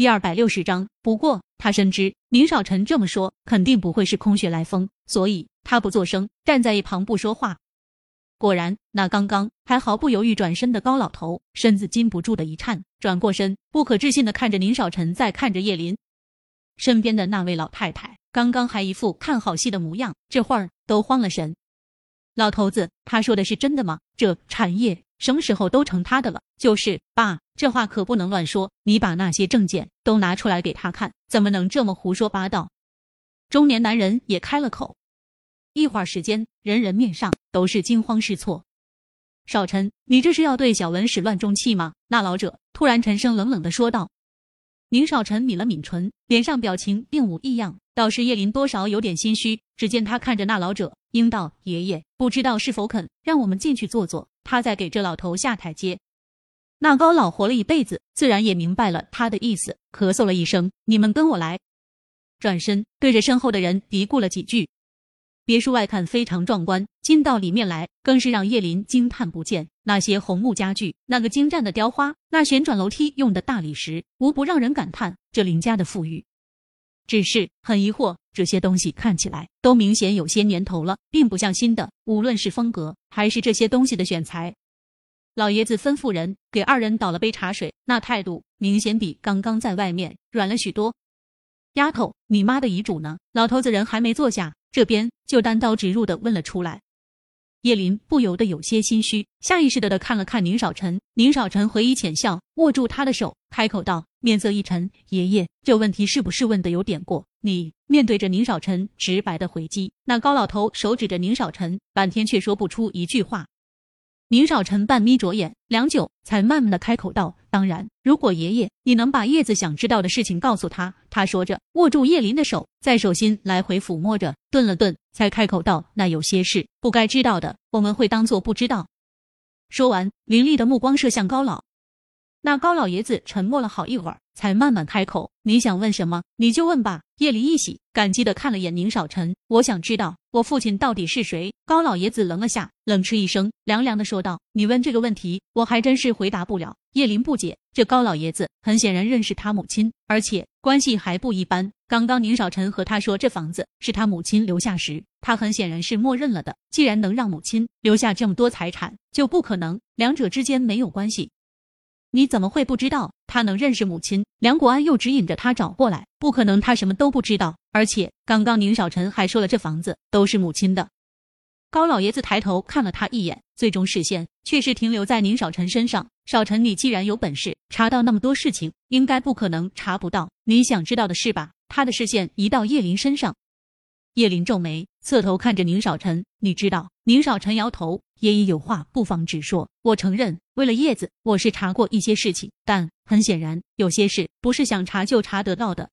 第二百六十章。不过他深知宁少臣这么说肯定不会是空穴来风，所以他不作声，站在一旁不说话。果然，那刚刚还毫不犹豫转身的高老头，身子禁不住的一颤，转过身，不可置信的看着宁少臣，再看着叶林。身边的那位老太太，刚刚还一副看好戏的模样，这会儿都慌了神。老头子，他说的是真的吗？这产业什么时候都成他的了？就是爸，这话可不能乱说。你把那些证件都拿出来给他看，怎么能这么胡说八道？中年男人也开了口。一会儿时间，人人面上都是惊慌失措。少臣，你这是要对小文始乱终弃吗？那老者突然沉声冷冷的说道。宁少臣抿了抿唇，脸上表情并无异样，倒是叶林多少有点心虚。只见他看着那老者，应道：“爷爷，不知道是否肯让我们进去坐坐？他在给这老头下台阶。”那高老活了一辈子，自然也明白了他的意思，咳嗽了一声：“你们跟我来。”转身对着身后的人嘀咕了几句。别墅外看非常壮观，进到里面来更是让叶林惊叹不见。那些红木家具，那个精湛的雕花，那旋转楼梯用的大理石，无不让人感叹这林家的富裕。只是很疑惑，这些东西看起来都明显有些年头了，并不像新的。无论是风格还是这些东西的选材，老爷子吩咐人给二人倒了杯茶水，那态度明显比刚刚在外面软了许多。丫头，你妈的遗嘱呢？老头子人还没坐下。这边就单刀直入的问了出来，叶林不由得有些心虚，下意识的的看了看宁少臣。宁少臣回以浅笑，握住他的手，开口道，面色一沉：“爷爷，这问题是不是问的有点过？”你面对着宁少臣直白的回击，那高老头手指着宁少臣，半天却说不出一句话。宁少臣半眯着眼，良久，才慢慢的开口道：“当然，如果爷爷你能把叶子想知道的事情告诉他。”他说着，握住叶林的手，在手心来回抚摸着，顿了顿，才开口道：“那有些事不该知道的，我们会当做不知道。”说完，凌厉的目光射向高老。那高老爷子沉默了好一会儿，才慢慢开口：“你想问什么，你就问吧。”叶离一喜，感激的看了眼宁少臣：“我想知道我父亲到底是谁。”高老爷子愣了下，冷嗤一声，凉凉的说道：“你问这个问题，我还真是回答不了。”叶林不解，这高老爷子很显然认识他母亲，而且关系还不一般。刚刚宁少臣和他说这房子是他母亲留下时，他很显然是默认了的。既然能让母亲留下这么多财产，就不可能两者之间没有关系。你怎么会不知道他能认识母亲？梁国安又指引着他找过来，不可能他什么都不知道。而且刚刚宁少臣还说了，这房子都是母亲的。高老爷子抬头看了他一眼，最终视线却是停留在宁少臣身上。少臣，你既然有本事查到那么多事情，应该不可能查不到你想知道的事吧？他的视线移到叶林身上。叶林皱眉，侧头看着宁少臣。你知道？宁少臣摇头。爷爷有话不妨直说。我承认，为了叶子，我是查过一些事情，但很显然，有些事不是想查就查得到的。